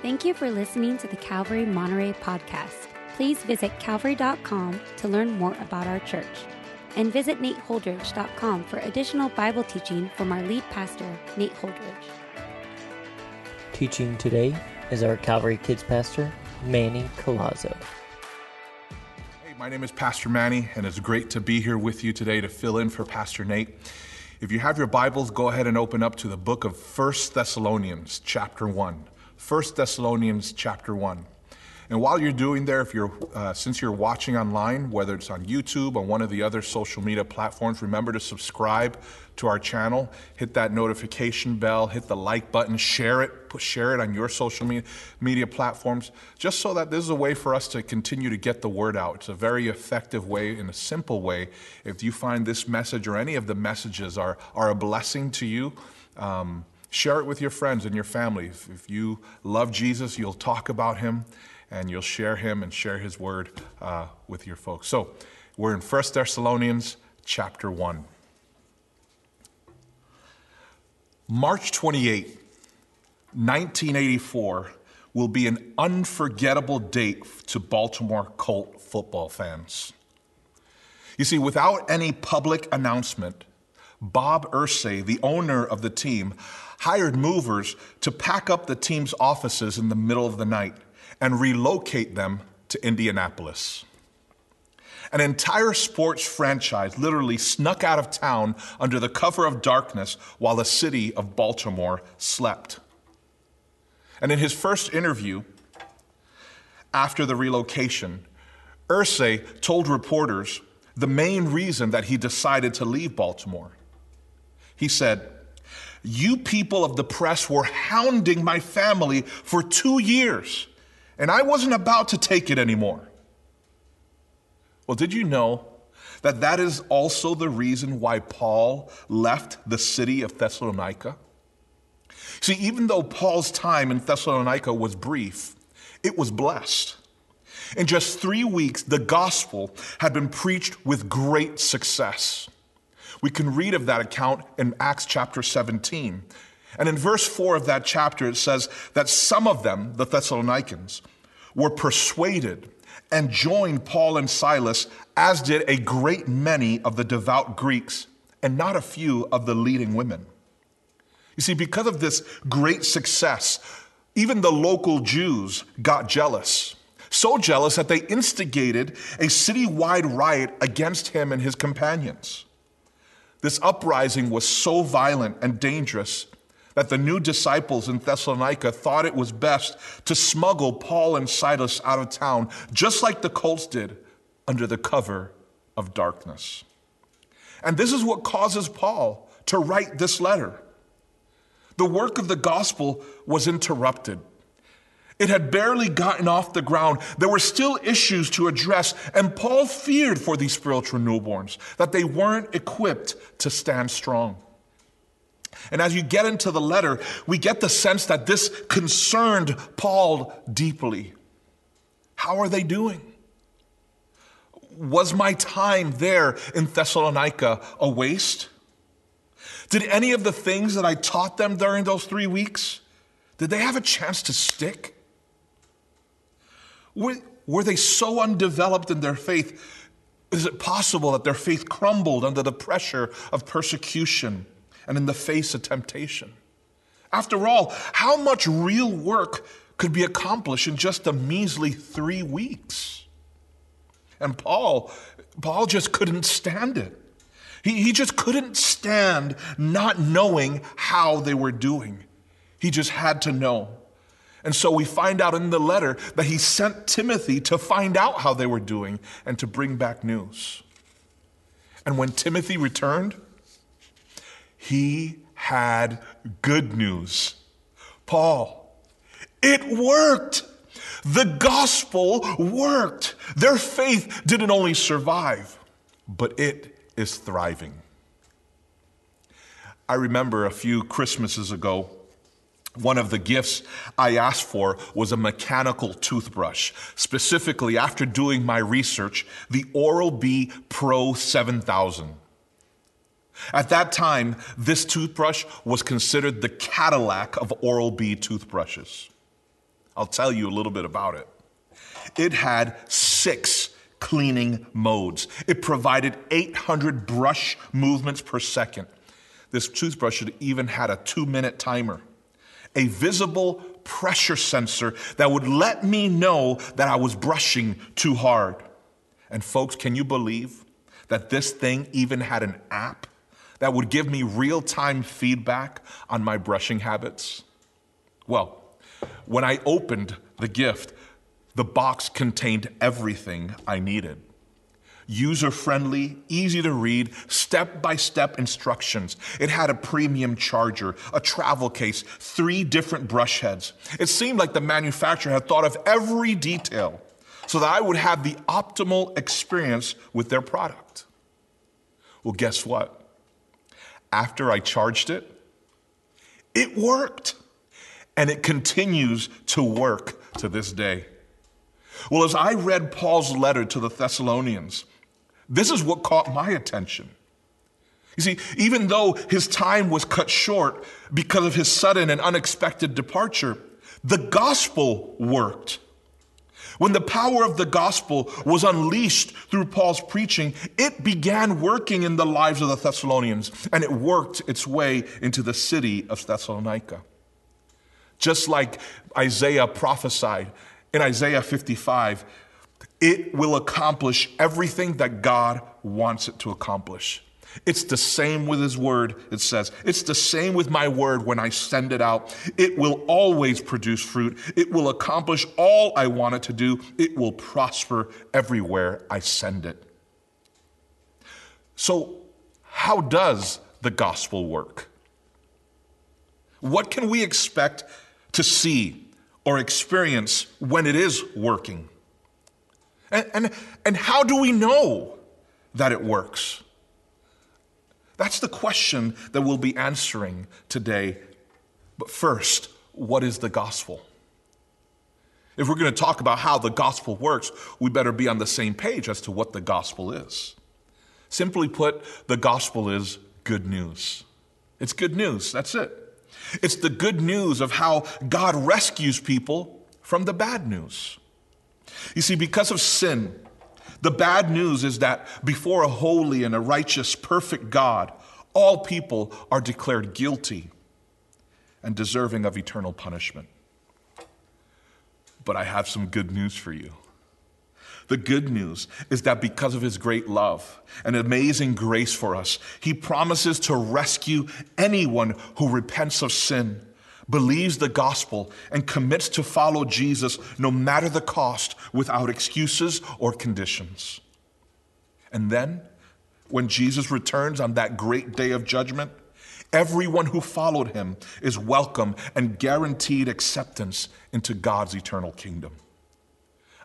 Thank you for listening to the Calvary Monterey podcast. Please visit calvary.com to learn more about our church. And visit nateholdridge.com for additional Bible teaching from our lead pastor, Nate Holdridge. Teaching today is our Calvary Kids pastor, Manny Colazzo. Hey, my name is Pastor Manny, and it's great to be here with you today to fill in for Pastor Nate. If you have your Bibles, go ahead and open up to the book of First Thessalonians, chapter 1. 1 Thessalonians chapter 1. And while you're doing there, if you're uh, since you're watching online, whether it's on YouTube or one of the other social media platforms, remember to subscribe to our channel, hit that notification bell, hit the like button, share it, put, share it on your social media, media platforms, just so that this is a way for us to continue to get the word out. It's a very effective way, in a simple way. If you find this message or any of the messages are, are a blessing to you, um, Share it with your friends and your family. If, if, you love Jesus, you'll talk about him and you'll share him and share his word uh, with your folks. So we're in 1 Thessalonians chapter 1. March 28, 1984 will be an unforgettable date to Baltimore Colt football fans. You see, without any public announcement, Bob Irsay, the owner of the team, hired movers to pack up the team's offices in the middle of the night and relocate them to Indianapolis. An entire sports franchise literally snuck out of town under the cover of darkness while the city of Baltimore slept. And in his first interview after the relocation, Irsay told reporters the main reason that he decided to leave Baltimore. He said, you people of the press were hounding my family for two years, and I wasn't about to take it anymore. Well, did you know that that is also the reason why Paul left the city of Thessalonica? See, even though Paul's time in Thessalonica was brief, it was blessed. In just three weeks, the gospel had been preached with great success. We can read of that account in Acts chapter 17. And in verse 4 of that chapter, it says that some of them, the Thessalonians, were persuaded and joined Paul and Silas, as did a great many of the devout Greeks and not a few of the leading women. You see, because of this great success, even the local Jews got jealous. So jealous that they instigated a citywide riot against him and his companions. This uprising was so violent and dangerous that the new disciples in Thessalonica thought it was best to smuggle Paul and Silas out of town, just like the Colts did, under the cover of darkness. And this is what causes Paul to write this letter. The work of the gospel was interrupted. It had barely gotten off the ground. There were still issues to address, and Paul feared for these spiritual newborns that they weren't equipped to stand strong. And as you get into the letter, we get the sense that this concerned Paul deeply. How are they doing? Was my time there in Thessalonica a waste? Did any of the things that I taught them during those three weeks, did they have a chance to stick? Were, were they so undeveloped in their faith? Is it possible that their faith crumbled under the pressure of persecution and in the face of temptation? After all, how much real work could be accomplished in just a measly three weeks? And Paul, Paul just couldn't stand it. He, he just couldn't stand not knowing how they were doing. He just had to know. And so we find out in the letter that he sent Timothy to find out how they were doing and to bring back news. And when Timothy returned, he had good news. Paul, it worked. The gospel worked. Their faith didn't only survive, but it is thriving. I remember a few Christmases ago, one of the gifts I asked for was a mechanical toothbrush. Specifically, after doing my research, the Oral B Pro 7000. At that time, this toothbrush was considered the Cadillac of Oral B toothbrushes. I'll tell you a little bit about it. It had six cleaning modes. It provided 800 brush movements per second. This toothbrush even had a two minute timer, a visible pressure sensor that would let me know that I was brushing too hard. And, folks, can you believe that this thing even had an app that would give me real time feedback on my brushing habits? Well, when I opened the gift, the box contained everything I needed user friendly, easy to read, step by step instructions. It had a premium charger, a travel case, three different brush heads. It seemed like the manufacturer had thought of every detail so that I would have the optimal experience with their product. Well, guess what? After I charged it, it worked. And it continues to work to this day. Well, as I read Paul's letter to the Thessalonians, this is what caught my attention. You see, even though his time was cut short because of his sudden and unexpected departure, the gospel worked. When the power of the gospel was unleashed through Paul's preaching, it began working in the lives of the Thessalonians, and it worked its way into the city of Thessalonica. Just like Isaiah prophesied in Isaiah 55, it will accomplish everything that God wants it to accomplish. It's the same with His Word, it says. It's the same with my Word when I send it out. It will always produce fruit. It will accomplish all I want it to do. It will prosper everywhere I send it. So, how does the gospel work? What can we expect to see or experience when it is working? And, and, and how do we know that it works? That's the question that we'll be answering today. But first, what is the gospel? If we're going to talk about how the gospel works, we better be on the same page as to what the gospel is. Simply put, the gospel is good news. It's good news, that's it. It's the good news of how God rescues people from the bad news. You see, because of sin, the bad news is that before a holy and a righteous, perfect God, all people are declared guilty and deserving of eternal punishment. But I have some good news for you. The good news is that because of his great love and amazing grace for us, he promises to rescue anyone who repents of sin believes the gospel, and commits to follow Jesus no matter the cost without excuses or conditions. And then, when Jesus returns on that great day of judgment, everyone who followed him is welcome and guaranteed acceptance into God's eternal kingdom.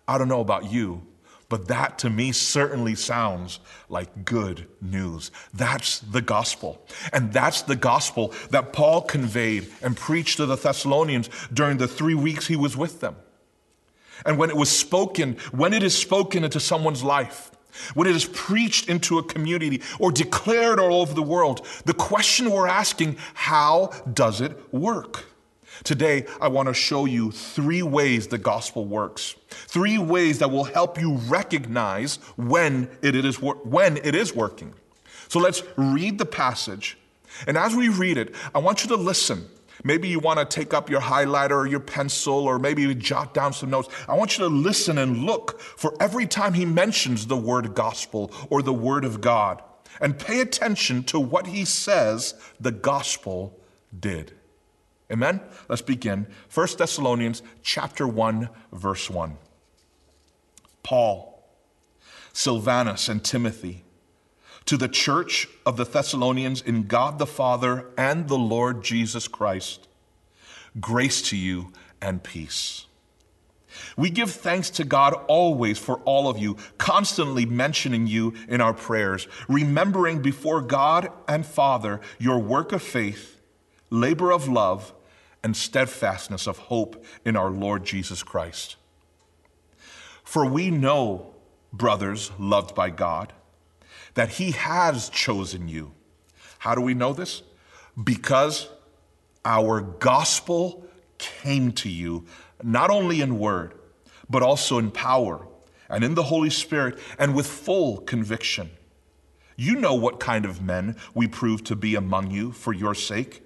I don't know about you, but that to me certainly sounds like good news. That's the gospel. And that's the gospel that Paul conveyed and preached to the Thessalonians during the three weeks he was with them. And when it was spoken, when it is spoken into someone's life, when it is preached into a community or declared all over the world, the question we're asking, how does it work? Today, I want to show you three ways the gospel works. Three ways that will help you recognize when it is, when it is working. So let's read the passage. And as we read it, I want you to listen. Maybe you want to take up your highlighter or your pencil, or maybe you jot down some notes. I want you to listen and look for every time he mentions the word gospel or the word of God. And pay attention to what he says the gospel did. Amen? Let's begin. 1 Thessalonians chapter 1 verse 1. Paul, Silvanus and Timothy to the church of the Thessalonians in God the Father and the Lord Jesus Christ. Grace to you and peace. We give thanks to God always for all of you, constantly mentioning you in our prayers, remembering before God and Father your work of faith labor of love, and steadfastness of hope in our Lord Jesus Christ. For we know, brothers loved by God, that He has chosen you. How do we know this? Because our gospel came to you not only in word, but also in power and in the Holy Spirit and with full conviction. You know what kind of men we proved to be among you for your sake.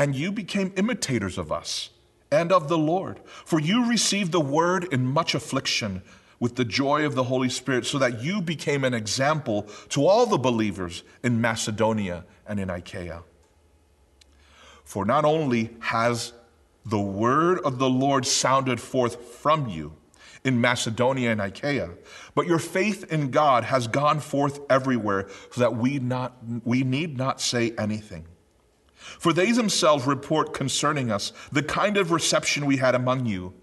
And you became imitators of us and of the Lord, for you received the word in much affliction with the joy of the Holy Spirit, so that you became an example to all the believers in Macedonia and in Achaia. For not only has the word of the Lord sounded forth from you in Macedonia and Achaia, but your faith in God has gone forth everywhere, so that we, not, we need not say anything. For they themselves report concerning us the kind of reception we had among you,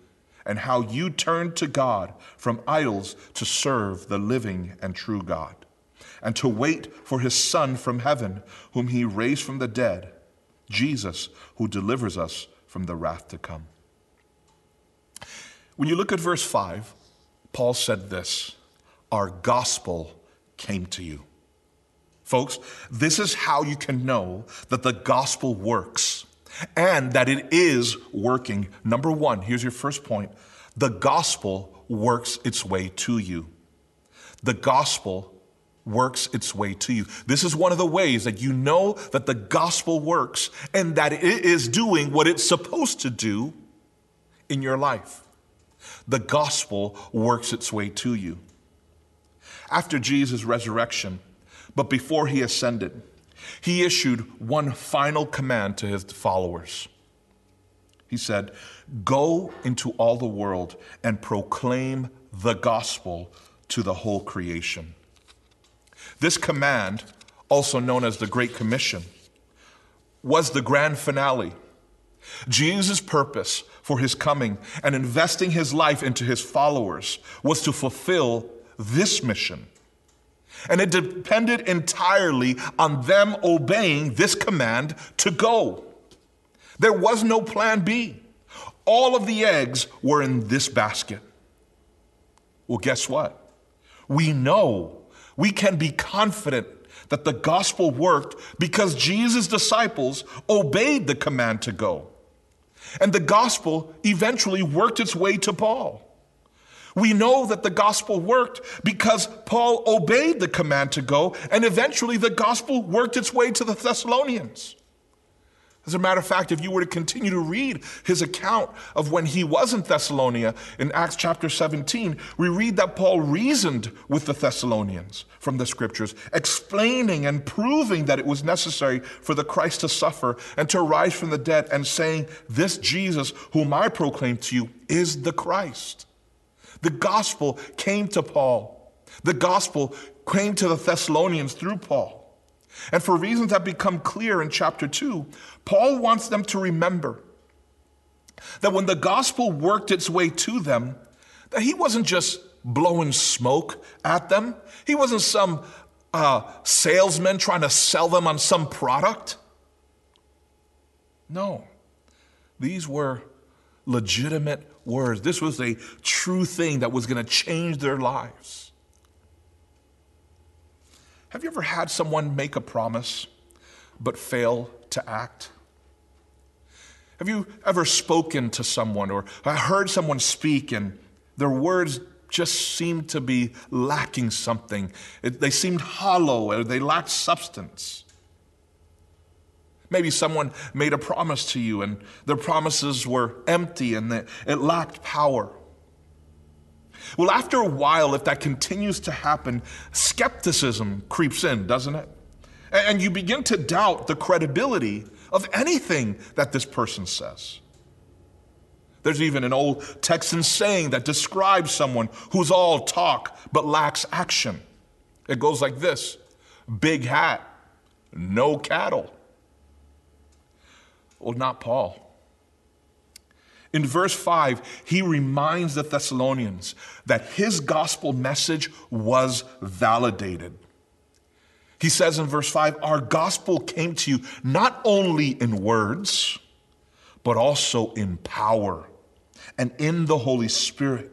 and how you turned to God from idols to serve the living and true God, and to wait for his Son from heaven, whom he raised from the dead, Jesus, who delivers us from the wrath to come. When you look at verse 5, Paul said this Our gospel came to you. Folks, this is how you can know that the gospel works and that it is working. Number one, here's your first point the gospel works its way to you. The gospel works its way to you. This is one of the ways that you know that the gospel works and that it is doing what it's supposed to do in your life. The gospel works its way to you. After Jesus' resurrection, but before he ascended, he issued one final command to his followers. He said, Go into all the world and proclaim the gospel to the whole creation. This command, also known as the Great Commission, was the grand finale. Jesus' purpose for his coming and investing his life into his followers was to fulfill this mission. And it depended entirely on them obeying this command to go. There was no plan B. All of the eggs were in this basket. Well, guess what? We know, we can be confident that the gospel worked because Jesus' disciples obeyed the command to go. And the gospel eventually worked its way to Paul. We know that the gospel worked because Paul obeyed the command to go, and eventually the gospel worked its way to the Thessalonians. As a matter of fact, if you were to continue to read his account of when he was in Thessalonica in Acts chapter 17, we read that Paul reasoned with the Thessalonians from the scriptures, explaining and proving that it was necessary for the Christ to suffer and to rise from the dead, and saying, This Jesus, whom I proclaim to you, is the Christ. The gospel came to Paul. The gospel came to the Thessalonians through Paul. And for reasons that become clear in chapter 2, Paul wants them to remember that when the gospel worked its way to them, that he wasn't just blowing smoke at them. He wasn't some uh, salesman trying to sell them on some product. No, these were legitimate words. This was a true thing that was going to change their lives. Have you ever had someone make a promise but fail to act? Have you ever spoken to someone or heard someone speak and their words just seemed to be lacking something? It, they seemed hollow or they lacked substance. Maybe someone made a promise to you and their promises were empty and it lacked power. Well, after a while, if that continues to happen, skepticism creeps in, doesn't it? And you begin to doubt the credibility of anything that this person says. There's even an old Texan saying that describes someone who's all talk but lacks action. It goes like this big hat, no cattle. Well, not Paul. In verse 5, he reminds the Thessalonians that his gospel message was validated. He says in verse 5, Our gospel came to you not only in words, but also in power and in the Holy Spirit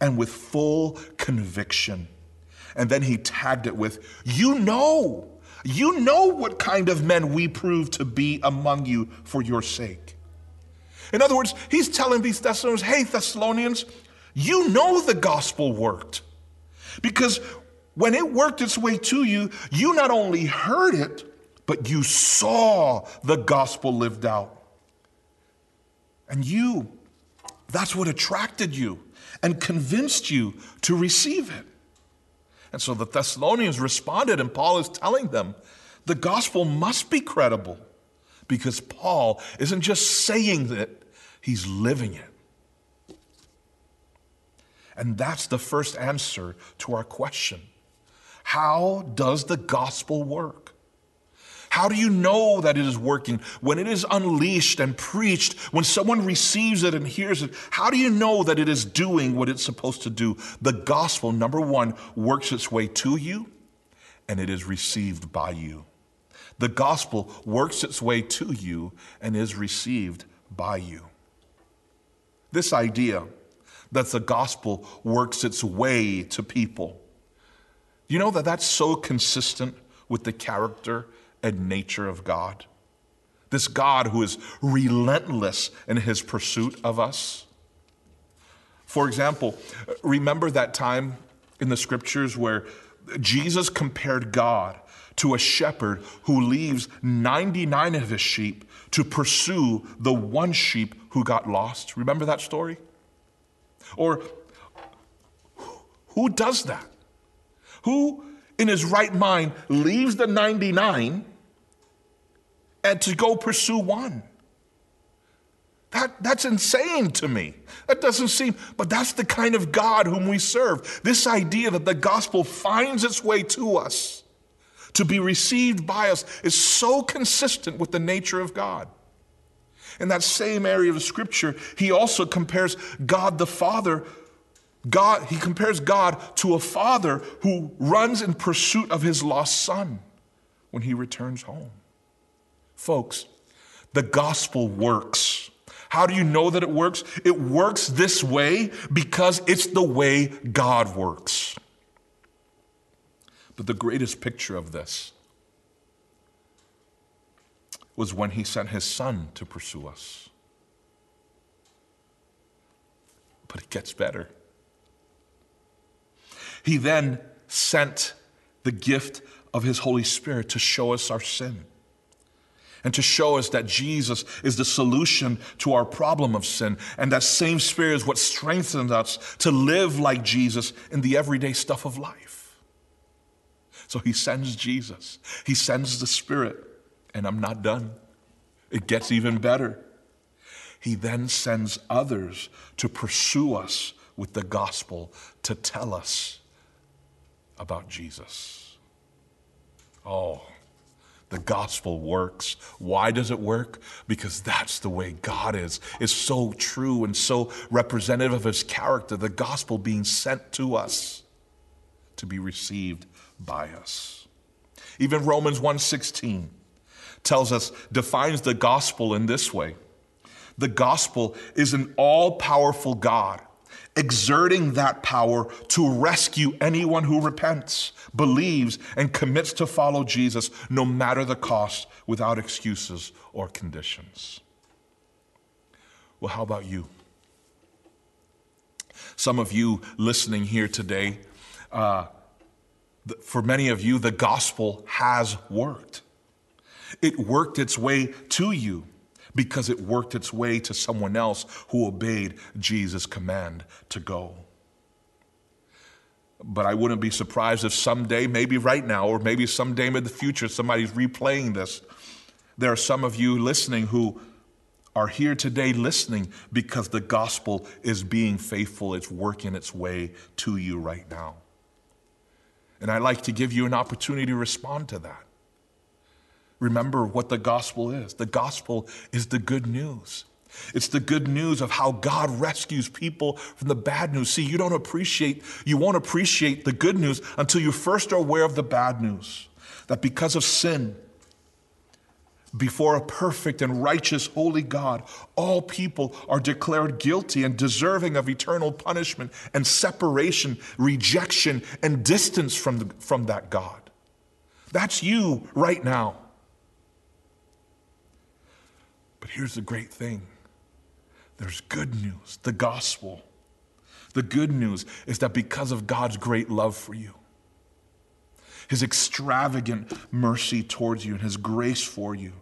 and with full conviction. And then he tagged it with, You know, you know what kind of men we prove to be among you for your sake. In other words, he's telling these Thessalonians, hey, Thessalonians, you know the gospel worked. Because when it worked its way to you, you not only heard it, but you saw the gospel lived out. And you, that's what attracted you and convinced you to receive it. And so the Thessalonians responded, and Paul is telling them the gospel must be credible because Paul isn't just saying it, he's living it. And that's the first answer to our question How does the gospel work? How do you know that it is working? When it is unleashed and preached, when someone receives it and hears it, how do you know that it is doing what it's supposed to do? The gospel, number one, works its way to you and it is received by you. The gospel works its way to you and is received by you. This idea that the gospel works its way to people, you know that that's so consistent with the character and nature of God. This God who is relentless in his pursuit of us. For example, remember that time in the scriptures where Jesus compared God to a shepherd who leaves 99 of his sheep to pursue the one sheep who got lost. Remember that story? Or who does that? Who in his right mind leaves the 99 and to go pursue one. That, that's insane to me. That doesn't seem, but that's the kind of God whom we serve. This idea that the gospel finds its way to us, to be received by us, is so consistent with the nature of God. In that same area of scripture, he also compares God the Father. God, he compares God to a father who runs in pursuit of his lost son when he returns home. Folks, the gospel works. How do you know that it works? It works this way because it's the way God works. But the greatest picture of this was when he sent his son to pursue us. But it gets better. He then sent the gift of his Holy Spirit to show us our sin and to show us that Jesus is the solution to our problem of sin. And that same Spirit is what strengthens us to live like Jesus in the everyday stuff of life. So He sends Jesus, He sends the Spirit, and I'm not done. It gets even better. He then sends others to pursue us with the gospel to tell us about Jesus. Oh, the gospel works. Why does it work? Because that's the way God is. It's so true and so representative of his character, the gospel being sent to us to be received by us. Even Romans 1:16 tells us defines the gospel in this way. The gospel is an all-powerful God exerting that power to rescue anyone who repents, believes, and commits to follow Jesus no matter the cost without excuses or conditions. Well, how about you? Some of you listening here today, uh, for many of you, the gospel has worked. It worked its way to you because it worked its way to someone else who obeyed Jesus' command to go. But I wouldn't be surprised if someday, maybe right now, or maybe someday in the future, somebody's replaying this. There are some of you listening who are here today listening because the gospel is being faithful, it's working its way to you right now. And I'd like to give you an opportunity to respond to that remember what the gospel is. The gospel is the good news. It's the good news of how God rescues people from the bad news. See, you don't appreciate, you won't appreciate the good news until you first are aware of the bad news. That because of sin, before a perfect and righteous, holy God, all people are declared guilty and deserving of eternal punishment and separation, rejection, and distance from, the, from that God. That's you right now. But here's the great thing there's good news, the gospel. The good news is that because of God's great love for you, his extravagant mercy towards you, and his grace for you,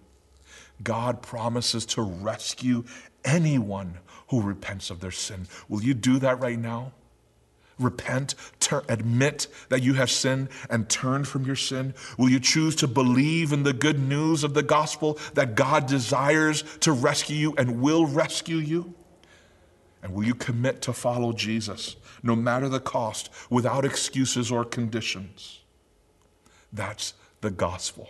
God promises to rescue anyone who repents of their sin. Will you do that right now? Repent, admit that you have sinned and turn from your sin? Will you choose to believe in the good news of the gospel that God desires to rescue you and will rescue you? And will you commit to follow Jesus, no matter the cost, without excuses or conditions? That's the gospel.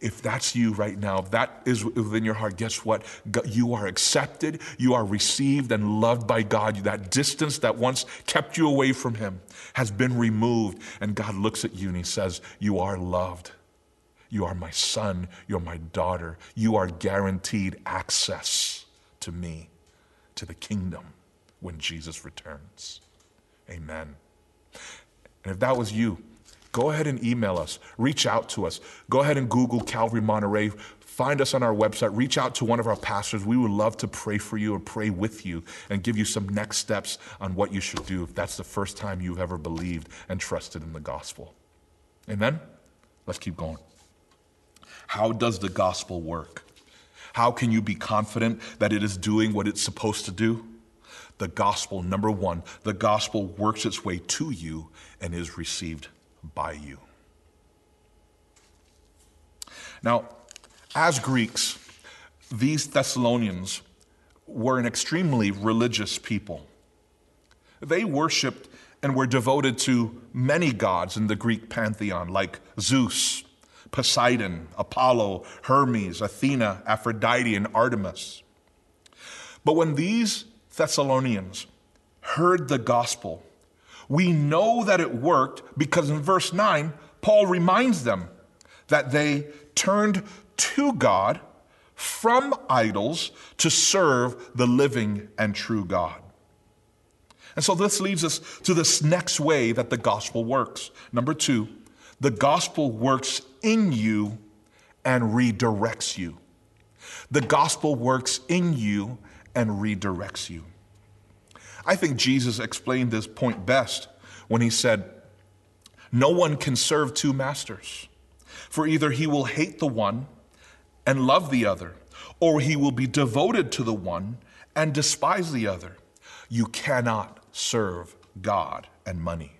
If that's you right now, that is within your heart, guess what? You are accepted, you are received and loved by God. That distance that once kept you away from Him has been removed. And God looks at you and He says, You are loved. You are my son. You're my daughter. You are guaranteed access to me, to the kingdom when Jesus returns. Amen. And if that was you, go ahead and email us, reach out to us. Go ahead and Google Calvary Monterey. Find us on our website. Reach out to one of our pastors. We would love to pray for you or pray with you and give you some next steps on what you should do if that's the first time you've ever believed and trusted in the gospel. Amen? Let's keep going. How does the gospel work? How can you be confident that it is doing what it's supposed to do? The gospel, number one, the gospel works its way to you and is received by you. Now, as Greeks, these Thessalonians were an extremely religious people. They worshiped and were devoted to many gods in the Greek pantheon, like Zeus, Poseidon, Apollo, Hermes, Athena, Aphrodite, and Artemis. But when these Thessalonians heard the gospel, we know that it worked because in verse 9, Paul reminds them that they turned to God from idols to serve the living and true God. And so this leads us to this next way that the gospel works. Number two, the gospel works in you and redirects you. The gospel works in you and redirects you. I think Jesus explained this point best when he said, No one can serve two masters, for either he will hate the one and love the other, or he will be devoted to the one and despise the other. You cannot serve God and money.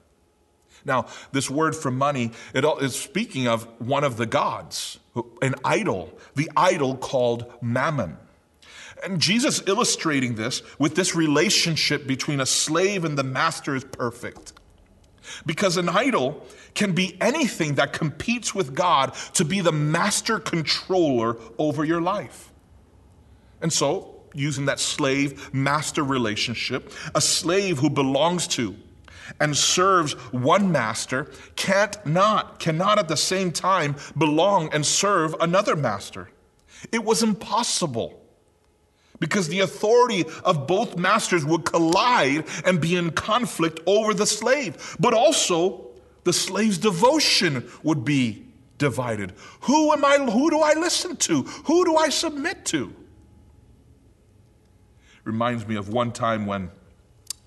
Now, this word for money, it is speaking of one of the gods, an idol, the idol called mammon. And Jesus illustrating this with this relationship between a slave and the master is perfect. Because an idol can be anything that competes with God to be the master controller over your life. And so, using that slave master relationship, a slave who belongs to and serves one master can't not, cannot at the same time belong and serve another master. It was impossible because the authority of both masters would collide and be in conflict over the slave. But also, the slave's devotion would be divided. Who am I who do I listen to? Who do I submit to? Reminds me of one time when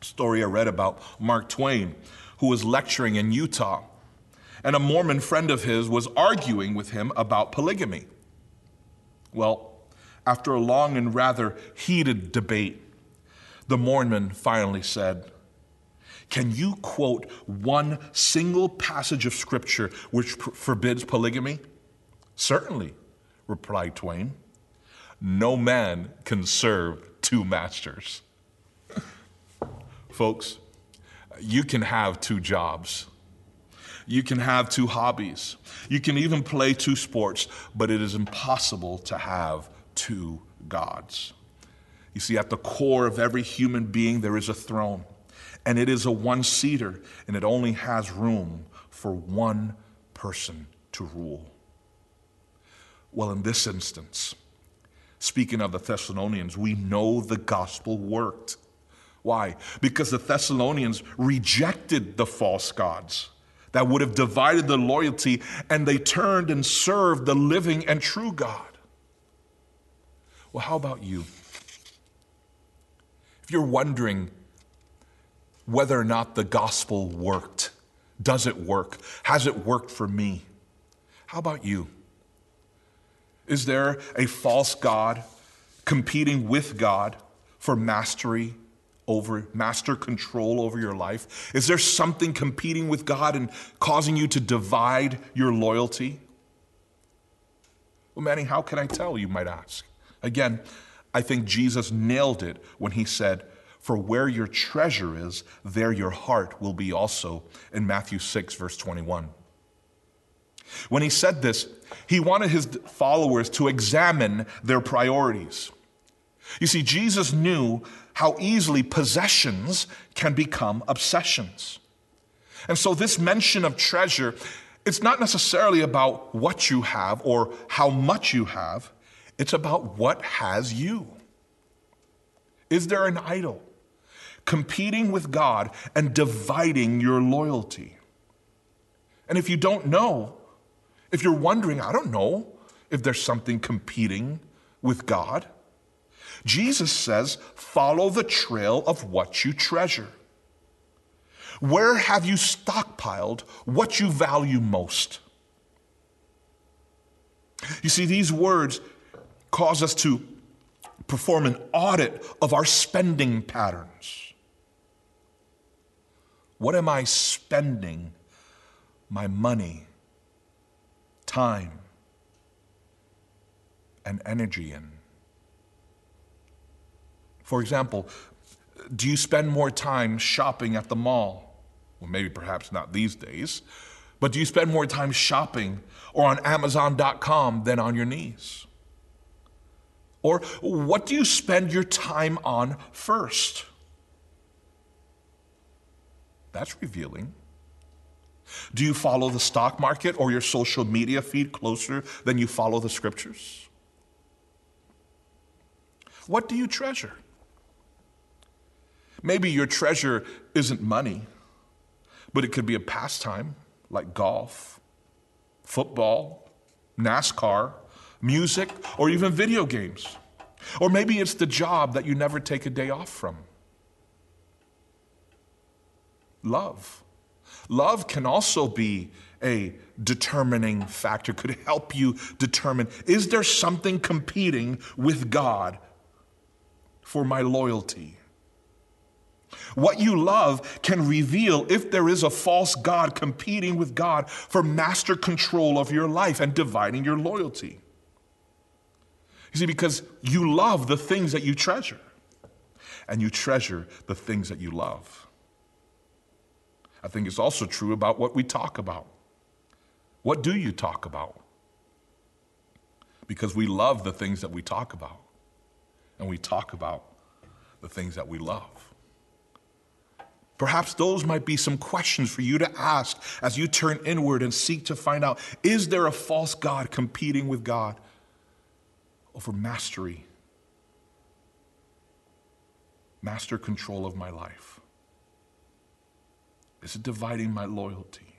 story I read about Mark Twain who was lecturing in Utah and a Mormon friend of his was arguing with him about polygamy. Well, after a long and rather heated debate, the Mormon finally said, Can you quote one single passage of Scripture which forbids polygamy? Certainly, replied Twain. No man can serve two masters. Folks, you can have two jobs. You can have two hobbies. You can even play two sports, but it is impossible to have two gods. You see, at the core of every human being, there is a throne, and it is a one seater, and it only has room for one person to rule. Well, in this instance, speaking of the Thessalonians, we know the gospel worked. Why? Because the Thessalonians rejected the false gods that would have divided the loyalty, and they turned and served the living and true God. Well, how about you? if you're wondering whether or not the gospel worked, does it work? Has it worked for me? How about you? Is there a false God competing with God for mastery over master control over your life? Is there something competing with God and causing you to divide your loyalty? Well, Manny, how can I tell? You might ask. Again, I think Jesus nailed it when he said, For where your treasure is, there your heart will be also, in Matthew 6, verse 21. When he said this, he wanted his followers to examine their priorities. You see, Jesus knew how easily possessions can become obsessions. And so, this mention of treasure, it's not necessarily about what you have or how much you have, it's about what has you. Is there an idol competing with God and dividing your loyalty? And if you don't know, if you're wondering, I don't know if there's something competing with God, Jesus says, follow the trail of what you treasure. Where have you stockpiled what you value most? You see, these words cause us to perform an audit of our spending patterns. What am I spending my money, time, and energy in? For example, do you spend more time shopping at the mall? Well, maybe perhaps not these days, but do you spend more time shopping or on Amazon.com than on your knees? Or what do you spend your time on first? That's revealing. Do you follow the stock market or your social media feed closer than you follow the scriptures? What do you treasure? Maybe your treasure isn't money, but it could be a pastime like golf, football, NASCAR, music, or even video games. Or maybe it's the job that you never take a day off from. Love. Love can also be a determining factor, could help you determine is there something competing with God for my loyalty? What you love can reveal if there is a false God competing with God for master control of your life and dividing your loyalty. You see, because you love the things that you treasure, and you treasure the things that you love. I think it's also true about what we talk about. What do you talk about? Because we love the things that we talk about, and we talk about the things that we love. Perhaps those might be some questions for you to ask as you turn inward and seek to find out is there a false God competing with God Oh, over mastery, master control of my life? Is it dividing my loyalty?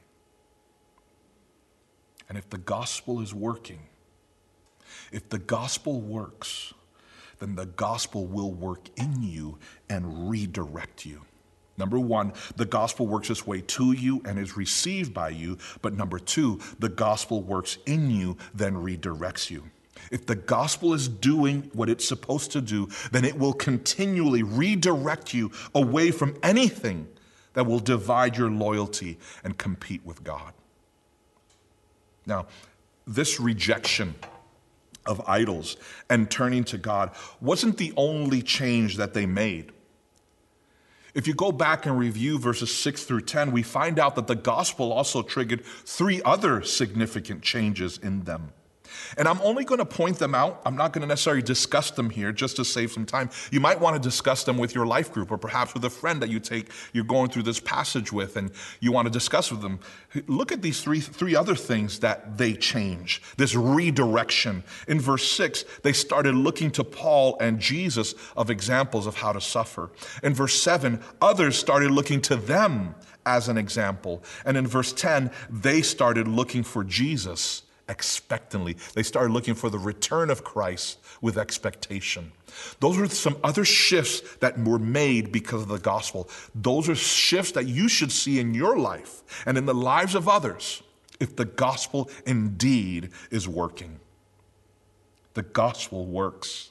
And if the gospel is working, if the gospel works, then the gospel will work in you and redirect you. Number one, the gospel works its way to you and is received by you. But number two, the gospel works in you, then redirects you. If the gospel is doing what it's supposed to do, then it will continually redirect you away from anything that will divide your loyalty and compete with God. Now, this rejection of idols and turning to God wasn't the only change that they made. If you go back and review verses 6 through 10, we find out that the gospel also triggered three other significant changes in them. And I'm only going to point them out. I'm not going to necessarily discuss them here just to save some time. You might want to discuss them with your life group or perhaps with a friend that you take, you're going through this passage with and you want to discuss with them. Look at these three, three other things that they change. This redirection. In verse 6, they started looking to Paul and Jesus of examples of how to suffer. In verse 7, others started looking to them as an example. And in verse 10, they started looking for Jesus expectantly. They started looking for the return of Christ with expectation. Those are some other shifts that were made because of the gospel. Those are shifts that you should see in your life and in the lives of others if the gospel indeed is working. The gospel works.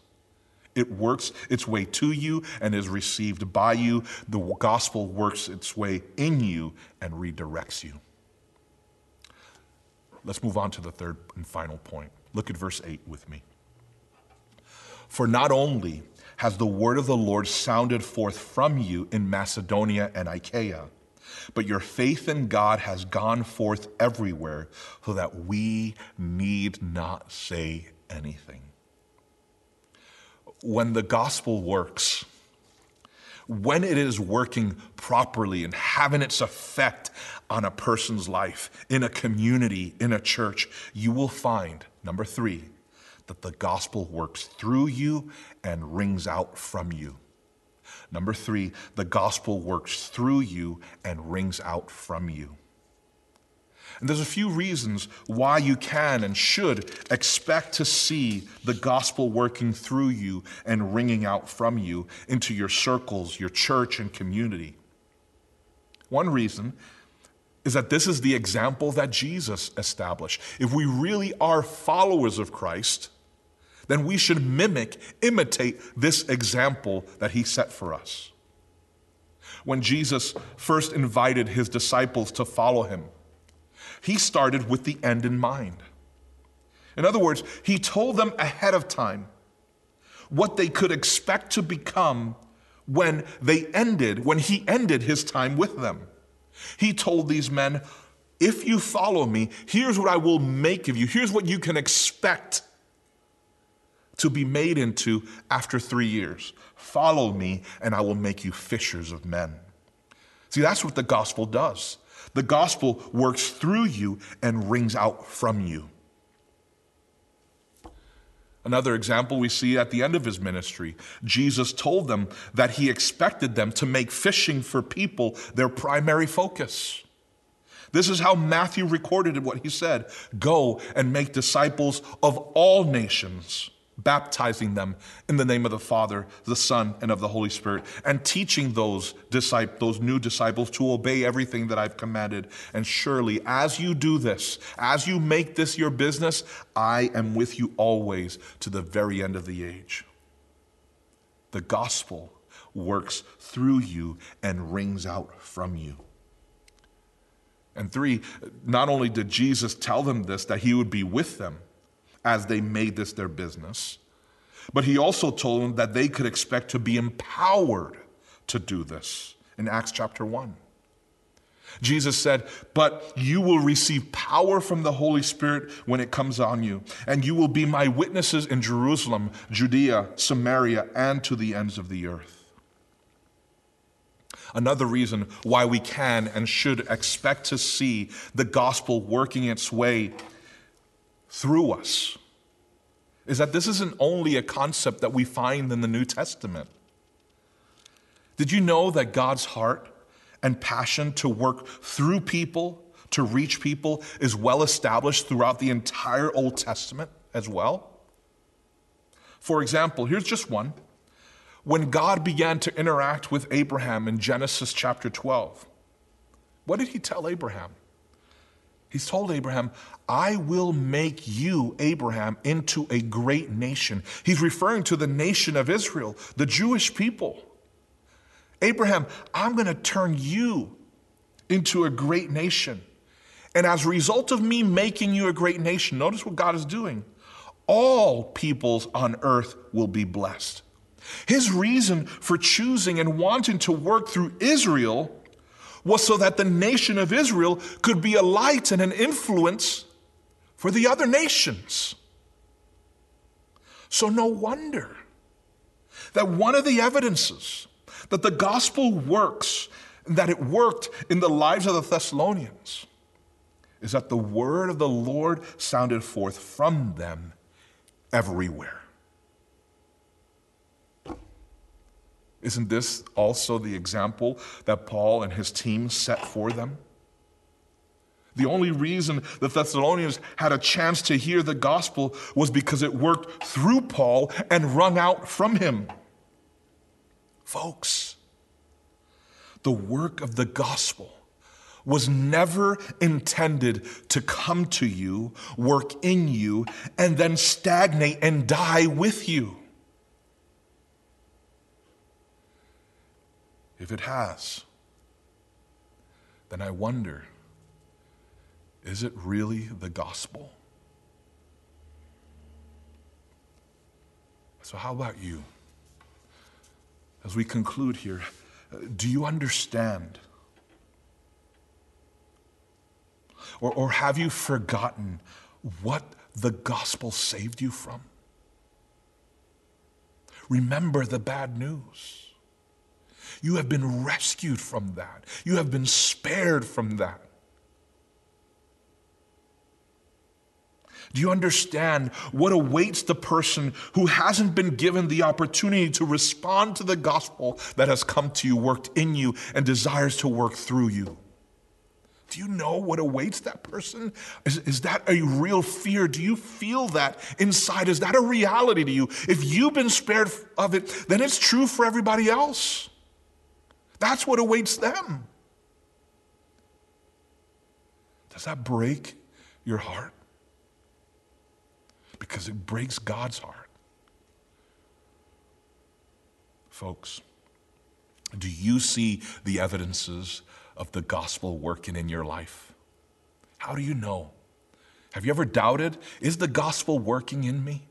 It works its way to you and is received by you. The gospel works its way in you and redirects you. Let's move on to the third and final point. Look at verse 8 with me. For not only has the word of the Lord sounded forth from you in Macedonia and Achaia, but your faith in God has gone forth everywhere, so that we need not say anything. When the gospel works, when it is working properly and having its effect on a person's life, in a community, in a church, you will find, number three, that the gospel works through you and rings out from you. Number three, the gospel works through you and rings out from you. And there's a few reasons why you can and should expect to see the gospel working through you and ringing out from you into your circles, your church, and community. One reason is that this is the example that Jesus established. If we really are followers of Christ, then we should mimic, imitate this example that he set for us. When Jesus first invited his disciples to follow him, he started with the end in mind. In other words, he told them ahead of time what they could expect to become when they ended, when he ended his time with them. He told these men, If you follow me, here's what I will make of you. Here's what you can expect to be made into after three years. Follow me, and I will make you fishers of men. See, that's what the gospel does. The gospel works through you and rings out from you. Another example we see at the end of his ministry. Jesus told them that he expected them to make fishing for people their primary focus. This is how Matthew recorded what he said Go and make disciples of all nations baptizing them in the name of the Father, the Son, and of the Holy Spirit, and teaching those disciples, those new disciples to obey everything that I've commanded. And surely, as you do this, as you make this your business, I am with you always to the very end of the age. The gospel works through you and rings out from you. And three, not only did Jesus tell them this, that he would be with them, as they made this their business. But he also told them that they could expect to be empowered to do this in Acts chapter 1. Jesus said, But you will receive power from the Holy Spirit when it comes on you, and you will be my witnesses in Jerusalem, Judea, Samaria, and to the ends of the earth. Another reason why we can and should expect to see the gospel working its way through us is that this isn't only a concept that we find in the New Testament. Did you know that God's heart and passion to work through people, to reach people, is well established throughout the entire Old Testament as well? For example, here's just one. When God began to interact with Abraham in Genesis chapter 12, what did he tell Abraham? He's told Abraham, I will make you, Abraham, into a great nation. He's referring to the nation of Israel, the Jewish people. Abraham, I'm going to turn you into a great nation. And as a result of me making you a great nation, notice what God is doing. All peoples on earth will be blessed. His reason for choosing and wanting to work through Israel was so that the nation of Israel could be a light and an influence for the other nations. So, no wonder that one of the evidences that the gospel works, that it worked in the lives of the Thessalonians, is that the word of the Lord sounded forth from them everywhere. Isn't this also the example that Paul and his team set for them? The only reason the Thessalonians had a chance to hear the gospel was because it worked through Paul and rung out from him. Folks, the work of the gospel was never intended to come to you, work in you, and then stagnate and die with you. If it has, then I wonder is it really the gospel? So, how about you? As we conclude here, do you understand? Or, or have you forgotten what the gospel saved you from? Remember the bad news. You have been rescued from that. You have been spared from that. Do you understand what awaits the person who hasn't been given the opportunity to respond to the gospel that has come to you, worked in you, and desires to work through you? Do you know what awaits that person? Is, is that a real fear? Do you feel that inside? Is that a reality to you? If you've been spared of it, then it's true for everybody else. That's what awaits them. Does that break your heart? Because it breaks God's heart. Folks, do you see the evidences of the gospel working in your life? How do you know? Have you ever doubted? Is the gospel working in me?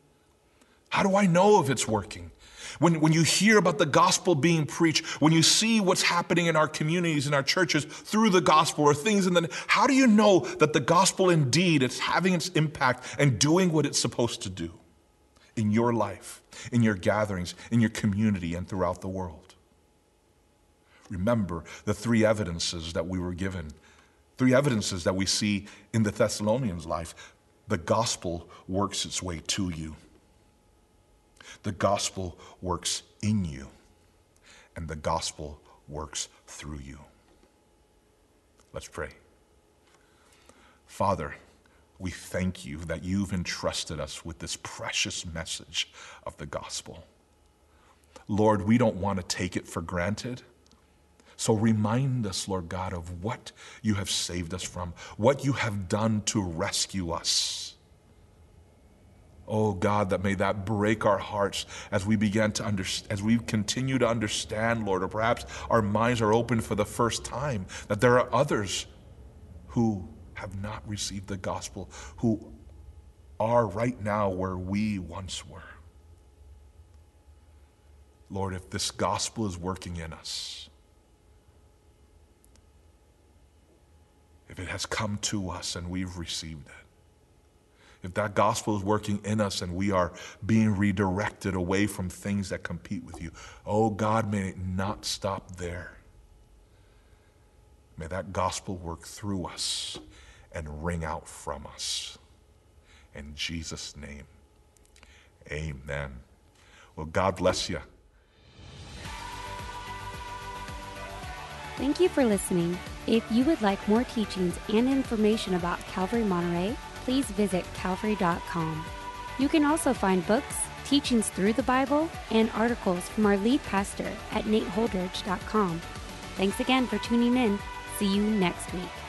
How do I know if it's working? When, when you hear about the gospel being preached, when you see what's happening in our communities, in our churches through the gospel or things in the, how do you know that the gospel indeed is having its impact and doing what it's supposed to do in your life, in your gatherings, in your community, and throughout the world? Remember the three evidences that we were given, three evidences that we see in the Thessalonians' life. The gospel works its way to you. The gospel works in you, and the gospel works through you. Let's pray. Father, we thank you that you've entrusted us with this precious message of the gospel. Lord, we don't want to take it for granted. So remind us, Lord God, of what you have saved us from, what you have done to rescue us. Oh God, that may that break our hearts as we begin to understand, as we continue to understand, Lord, or perhaps our minds are open for the first time, that there are others who have not received the gospel, who are right now where we once were. Lord, if this gospel is working in us, if it has come to us and we've received it, if that gospel is working in us and we are being redirected away from things that compete with you, oh God, may it not stop there. May that gospel work through us and ring out from us. In Jesus' name, amen. Well, God bless you. Thank you for listening. If you would like more teachings and information about Calvary Monterey, please visit calvary.com. You can also find books, teachings through the Bible, and articles from our lead pastor at nateholdridge.com. Thanks again for tuning in. See you next week.